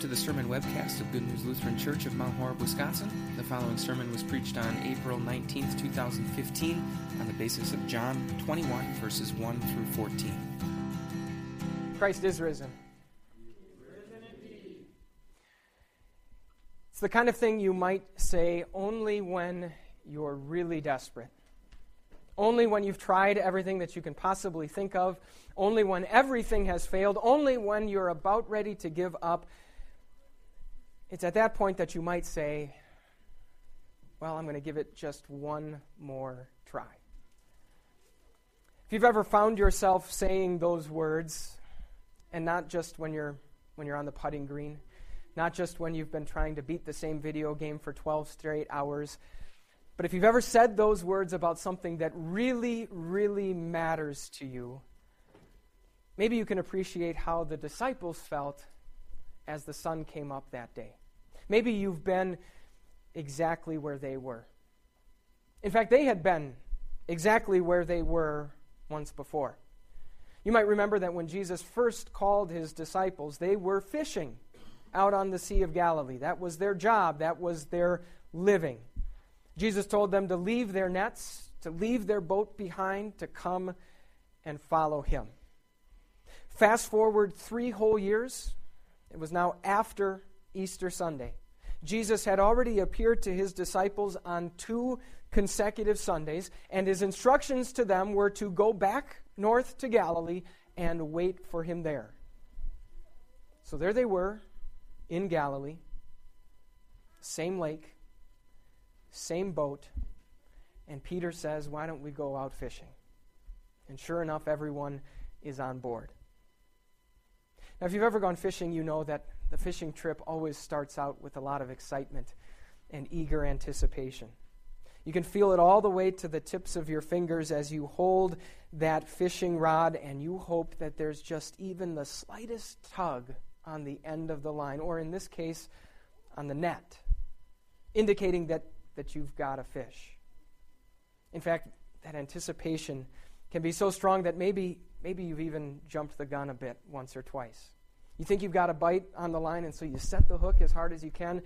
to the sermon webcast of Good News Lutheran Church of Mount Horeb, Wisconsin. The following sermon was preached on April 19th, 2015, on the basis of John 21, verses 1 through 14. Christ is risen. It's the kind of thing you might say only when you're really desperate. Only when you've tried everything that you can possibly think of, only when everything has failed, only when you're about ready to give up. It's at that point that you might say, Well, I'm going to give it just one more try. If you've ever found yourself saying those words, and not just when you're, when you're on the putting green, not just when you've been trying to beat the same video game for 12 straight hours, but if you've ever said those words about something that really, really matters to you, maybe you can appreciate how the disciples felt as the sun came up that day. Maybe you've been exactly where they were. In fact, they had been exactly where they were once before. You might remember that when Jesus first called his disciples, they were fishing out on the Sea of Galilee. That was their job, that was their living. Jesus told them to leave their nets, to leave their boat behind, to come and follow him. Fast forward three whole years. It was now after Easter Sunday. Jesus had already appeared to his disciples on two consecutive Sundays, and his instructions to them were to go back north to Galilee and wait for him there. So there they were in Galilee, same lake, same boat, and Peter says, Why don't we go out fishing? And sure enough, everyone is on board. Now, if you've ever gone fishing, you know that the fishing trip always starts out with a lot of excitement and eager anticipation. You can feel it all the way to the tips of your fingers as you hold that fishing rod and you hope that there's just even the slightest tug on the end of the line, or in this case, on the net, indicating that that you've got a fish. In fact, that anticipation can be so strong that maybe, maybe you've even jumped the gun a bit once or twice. You think you've got a bite on the line, and so you set the hook as hard as you can,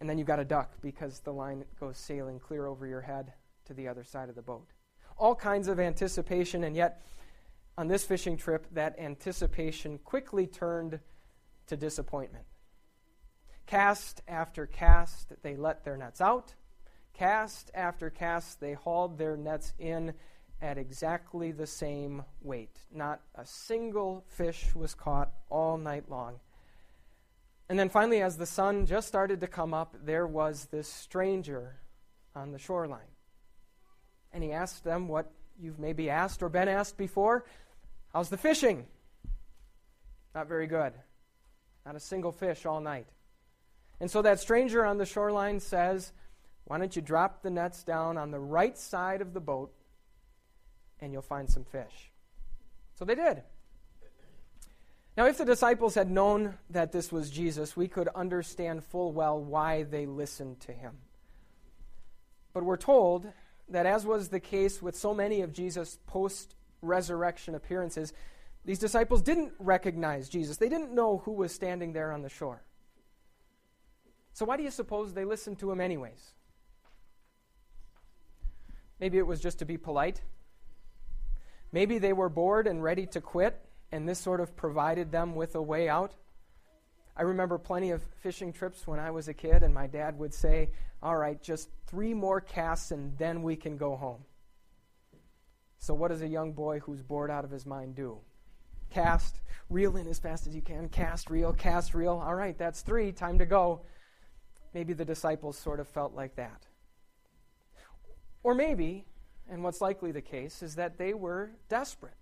and then you've got a duck because the line goes sailing clear over your head to the other side of the boat. All kinds of anticipation, and yet on this fishing trip, that anticipation quickly turned to disappointment. Cast after cast, they let their nets out. Cast after cast, they hauled their nets in at exactly the same weight. Not a single fish was caught all night long. And then finally, as the sun just started to come up, there was this stranger on the shoreline. And he asked them what you've maybe asked or been asked before How's the fishing? Not very good. Not a single fish all night. And so that stranger on the shoreline says, why don't you drop the nets down on the right side of the boat and you'll find some fish? So they did. Now, if the disciples had known that this was Jesus, we could understand full well why they listened to him. But we're told that, as was the case with so many of Jesus' post resurrection appearances, these disciples didn't recognize Jesus. They didn't know who was standing there on the shore. So, why do you suppose they listened to him, anyways? Maybe it was just to be polite. Maybe they were bored and ready to quit, and this sort of provided them with a way out. I remember plenty of fishing trips when I was a kid, and my dad would say, All right, just three more casts, and then we can go home. So, what does a young boy who's bored out of his mind do? Cast, reel in as fast as you can, cast, reel, cast, reel. All right, that's three, time to go. Maybe the disciples sort of felt like that. Or maybe, and what's likely the case, is that they were desperate.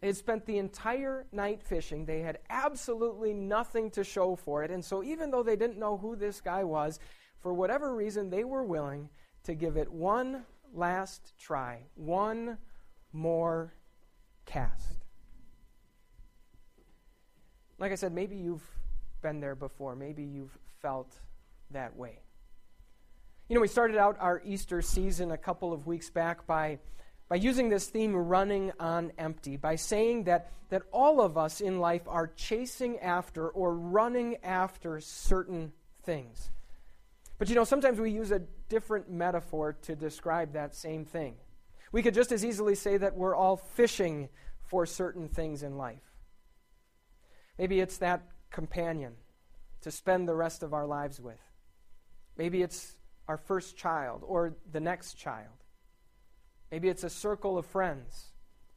They had spent the entire night fishing. They had absolutely nothing to show for it. And so, even though they didn't know who this guy was, for whatever reason, they were willing to give it one last try, one more cast. Like I said, maybe you've been there before. Maybe you've felt that way. You know, we started out our Easter season a couple of weeks back by by using this theme running on empty, by saying that, that all of us in life are chasing after or running after certain things. But you know, sometimes we use a different metaphor to describe that same thing. We could just as easily say that we're all fishing for certain things in life. Maybe it's that companion to spend the rest of our lives with. Maybe it's our first child or the next child. Maybe it's a circle of friends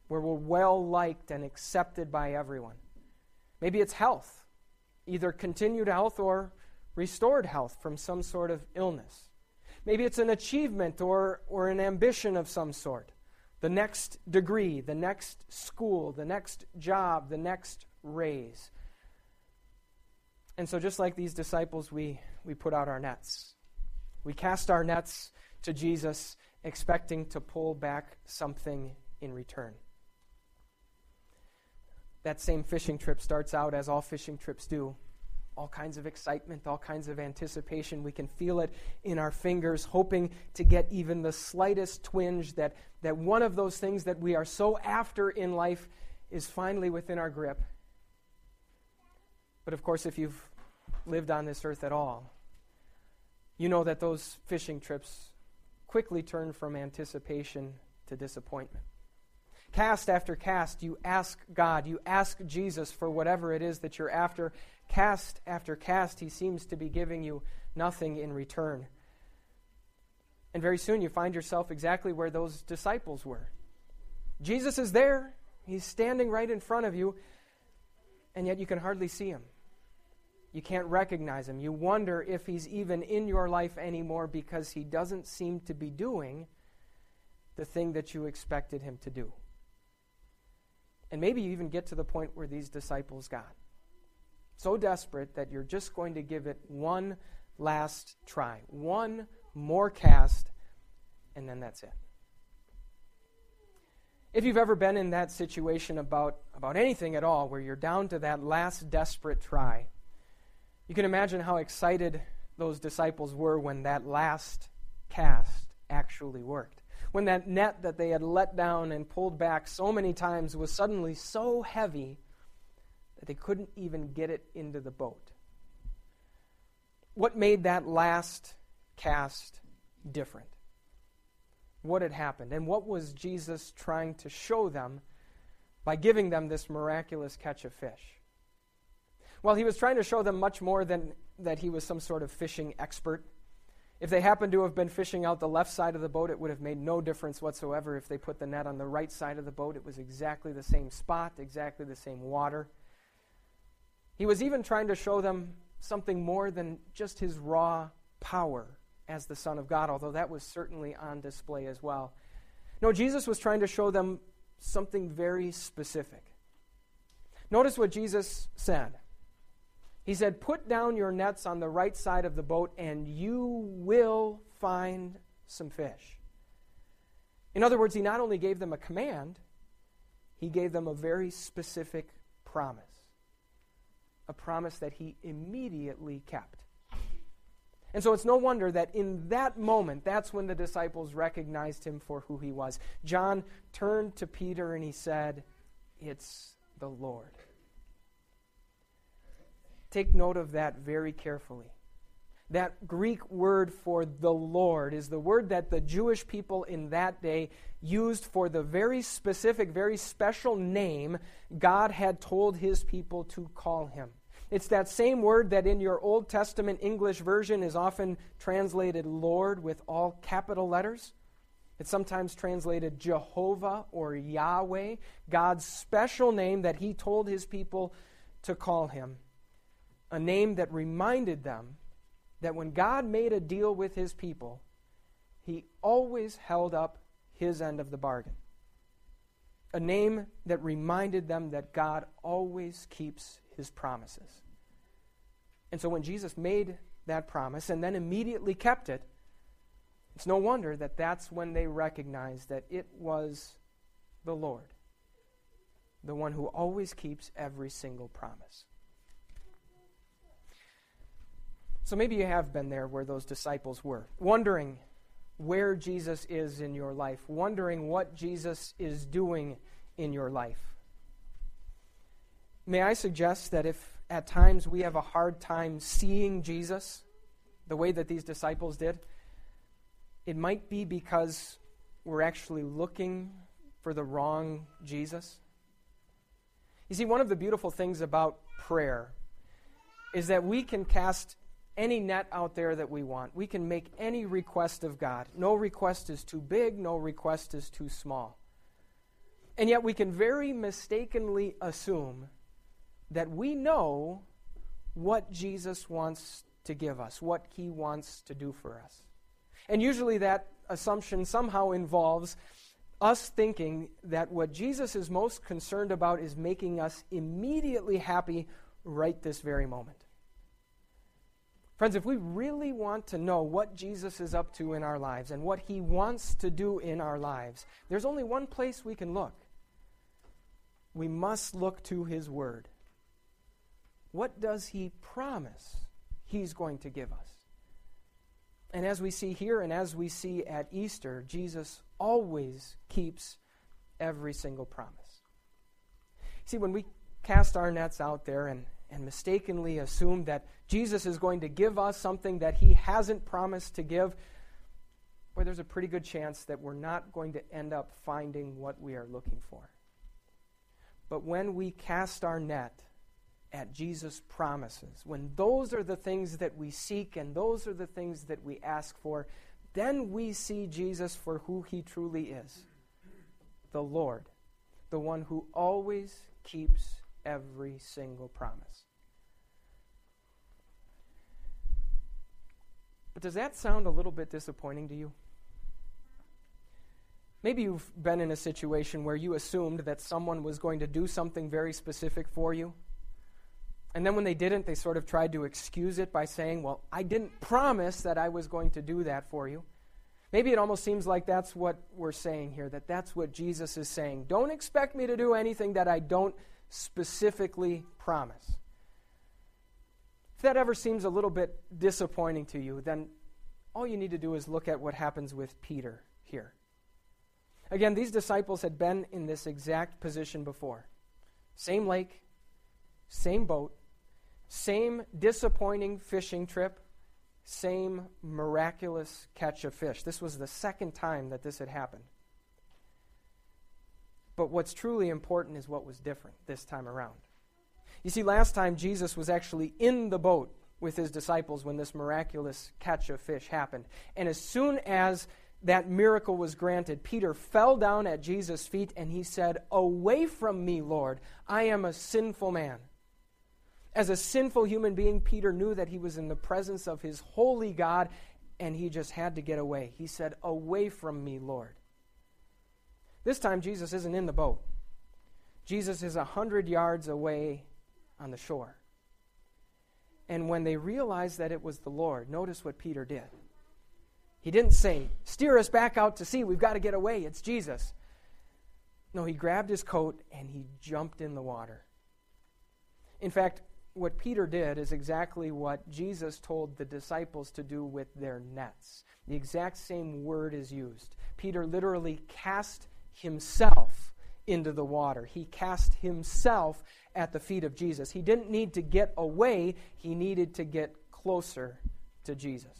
where we're well liked and accepted by everyone. Maybe it's health, either continued health or restored health from some sort of illness. Maybe it's an achievement or, or an ambition of some sort. The next degree, the next school, the next job, the next raise. And so, just like these disciples, we, we put out our nets. We cast our nets to Jesus, expecting to pull back something in return. That same fishing trip starts out as all fishing trips do all kinds of excitement, all kinds of anticipation. We can feel it in our fingers, hoping to get even the slightest twinge that, that one of those things that we are so after in life is finally within our grip. But of course, if you've lived on this earth at all, you know that those fishing trips quickly turn from anticipation to disappointment. Cast after cast, you ask God, you ask Jesus for whatever it is that you're after. Cast after cast, He seems to be giving you nothing in return. And very soon you find yourself exactly where those disciples were. Jesus is there, He's standing right in front of you, and yet you can hardly see Him. You can't recognize him. You wonder if he's even in your life anymore because he doesn't seem to be doing the thing that you expected him to do. And maybe you even get to the point where these disciples got. So desperate that you're just going to give it one last try, one more cast, and then that's it. If you've ever been in that situation about, about anything at all, where you're down to that last desperate try, you can imagine how excited those disciples were when that last cast actually worked. When that net that they had let down and pulled back so many times was suddenly so heavy that they couldn't even get it into the boat. What made that last cast different? What had happened? And what was Jesus trying to show them by giving them this miraculous catch of fish? Well, he was trying to show them much more than that he was some sort of fishing expert. If they happened to have been fishing out the left side of the boat, it would have made no difference whatsoever. If they put the net on the right side of the boat, it was exactly the same spot, exactly the same water. He was even trying to show them something more than just his raw power as the Son of God, although that was certainly on display as well. No, Jesus was trying to show them something very specific. Notice what Jesus said. He said, Put down your nets on the right side of the boat, and you will find some fish. In other words, he not only gave them a command, he gave them a very specific promise. A promise that he immediately kept. And so it's no wonder that in that moment, that's when the disciples recognized him for who he was. John turned to Peter and he said, It's the Lord. Take note of that very carefully. That Greek word for the Lord is the word that the Jewish people in that day used for the very specific, very special name God had told his people to call him. It's that same word that in your Old Testament English version is often translated Lord with all capital letters. It's sometimes translated Jehovah or Yahweh, God's special name that he told his people to call him a name that reminded them that when God made a deal with his people, he always held up his end of the bargain. A name that reminded them that God always keeps his promises. And so when Jesus made that promise and then immediately kept it, it's no wonder that that's when they recognized that it was the Lord, the one who always keeps every single promise. So maybe you have been there where those disciples were, wondering where Jesus is in your life, wondering what Jesus is doing in your life. May I suggest that if at times we have a hard time seeing Jesus the way that these disciples did, it might be because we're actually looking for the wrong Jesus. You see, one of the beautiful things about prayer is that we can cast any net out there that we want. We can make any request of God. No request is too big, no request is too small. And yet we can very mistakenly assume that we know what Jesus wants to give us, what he wants to do for us. And usually that assumption somehow involves us thinking that what Jesus is most concerned about is making us immediately happy right this very moment. Friends, if we really want to know what Jesus is up to in our lives and what he wants to do in our lives, there's only one place we can look. We must look to his word. What does he promise he's going to give us? And as we see here and as we see at Easter, Jesus always keeps every single promise. See, when we cast our nets out there and, and mistakenly assume that Jesus is going to give us something that he hasn't promised to give, well, there's a pretty good chance that we're not going to end up finding what we are looking for. But when we cast our net at Jesus' promises, when those are the things that we seek and those are the things that we ask for, then we see Jesus for who he truly is the Lord, the one who always keeps every single promise. But does that sound a little bit disappointing to you? Maybe you've been in a situation where you assumed that someone was going to do something very specific for you. And then when they didn't, they sort of tried to excuse it by saying, Well, I didn't promise that I was going to do that for you. Maybe it almost seems like that's what we're saying here, that that's what Jesus is saying. Don't expect me to do anything that I don't specifically promise. If that ever seems a little bit disappointing to you, then all you need to do is look at what happens with Peter here. Again, these disciples had been in this exact position before. Same lake, same boat, same disappointing fishing trip, same miraculous catch of fish. This was the second time that this had happened. But what's truly important is what was different this time around. You see, last time Jesus was actually in the boat with his disciples when this miraculous catch of fish happened. And as soon as that miracle was granted, Peter fell down at Jesus' feet and he said, Away from me, Lord, I am a sinful man. As a sinful human being, Peter knew that he was in the presence of his holy God and he just had to get away. He said, Away from me, Lord. This time, Jesus isn't in the boat. Jesus is a hundred yards away on the shore. And when they realized that it was the Lord, notice what Peter did. He didn't say, Steer us back out to sea. We've got to get away. It's Jesus. No, he grabbed his coat and he jumped in the water. In fact, what Peter did is exactly what Jesus told the disciples to do with their nets. The exact same word is used. Peter literally cast himself into the water. He cast himself at the feet of Jesus. He didn't need to get away, he needed to get closer to Jesus.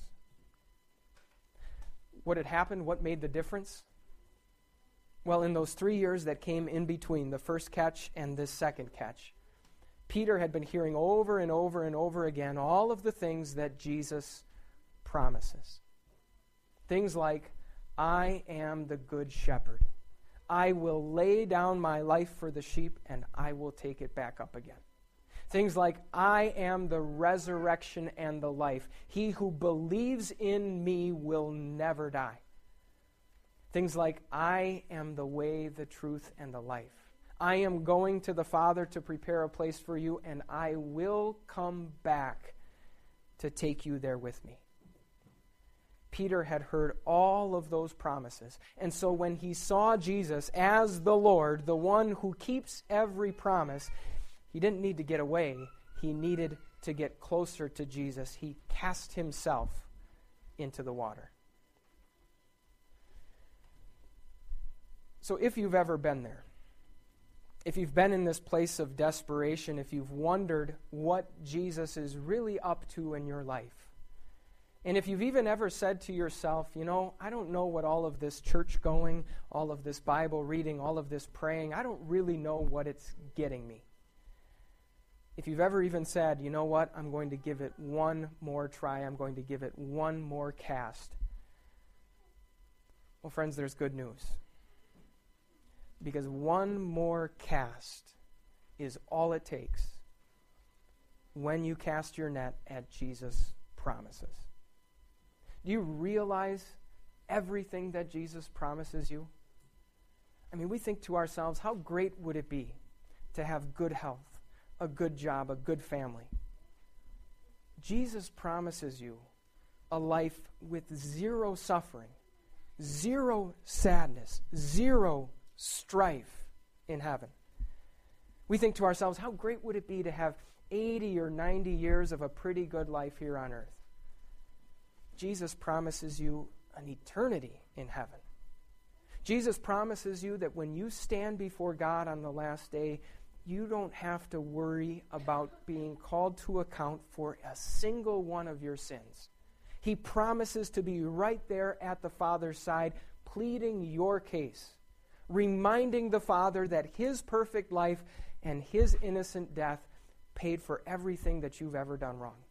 What had happened? What made the difference? Well, in those three years that came in between the first catch and this second catch, Peter had been hearing over and over and over again all of the things that Jesus promises. Things like, I am the good shepherd. I will lay down my life for the sheep and I will take it back up again. Things like, I am the resurrection and the life. He who believes in me will never die. Things like, I am the way, the truth, and the life. I am going to the Father to prepare a place for you, and I will come back to take you there with me. Peter had heard all of those promises. And so when he saw Jesus as the Lord, the one who keeps every promise, he didn't need to get away. He needed to get closer to Jesus. He cast himself into the water. So, if you've ever been there, if you've been in this place of desperation, if you've wondered what Jesus is really up to in your life, and if you've even ever said to yourself, you know, I don't know what all of this church going, all of this Bible reading, all of this praying, I don't really know what it's getting me. If you've ever even said, you know what, I'm going to give it one more try, I'm going to give it one more cast. Well, friends, there's good news. Because one more cast is all it takes when you cast your net at Jesus' promises. Do you realize everything that Jesus promises you? I mean, we think to ourselves, how great would it be to have good health, a good job, a good family? Jesus promises you a life with zero suffering, zero sadness, zero strife in heaven. We think to ourselves, how great would it be to have 80 or 90 years of a pretty good life here on earth? Jesus promises you an eternity in heaven. Jesus promises you that when you stand before God on the last day, you don't have to worry about being called to account for a single one of your sins. He promises to be right there at the Father's side, pleading your case, reminding the Father that His perfect life and His innocent death paid for everything that you've ever done wrong.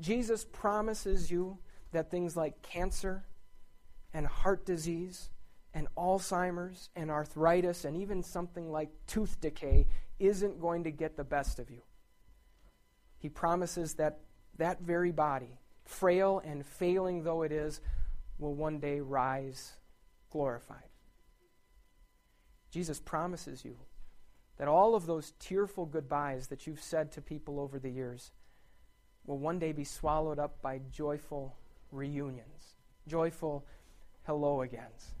Jesus promises you that things like cancer and heart disease and Alzheimer's and arthritis and even something like tooth decay isn't going to get the best of you. He promises that that very body, frail and failing though it is, will one day rise glorified. Jesus promises you that all of those tearful goodbyes that you've said to people over the years will one day be swallowed up by joyful reunions, joyful hello agains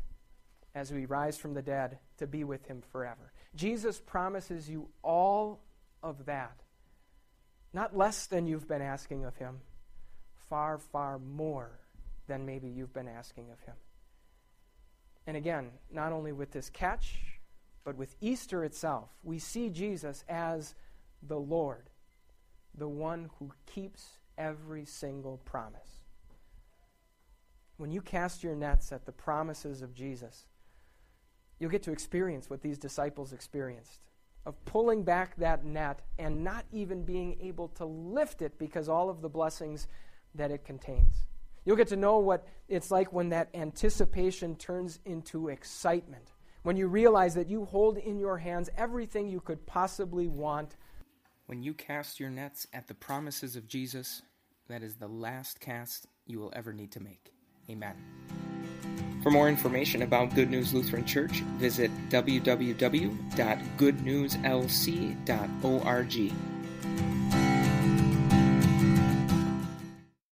as we rise from the dead to be with him forever. Jesus promises you all of that. Not less than you've been asking of him, far, far more than maybe you've been asking of him. And again, not only with this catch, but with Easter itself, we see Jesus as the Lord the one who keeps every single promise. When you cast your nets at the promises of Jesus, you'll get to experience what these disciples experienced of pulling back that net and not even being able to lift it because all of the blessings that it contains. You'll get to know what it's like when that anticipation turns into excitement. When you realize that you hold in your hands everything you could possibly want when you cast your nets at the promises of Jesus, that is the last cast you will ever need to make. Amen. For more information about Good News Lutheran Church, visit www.goodnewslc.org.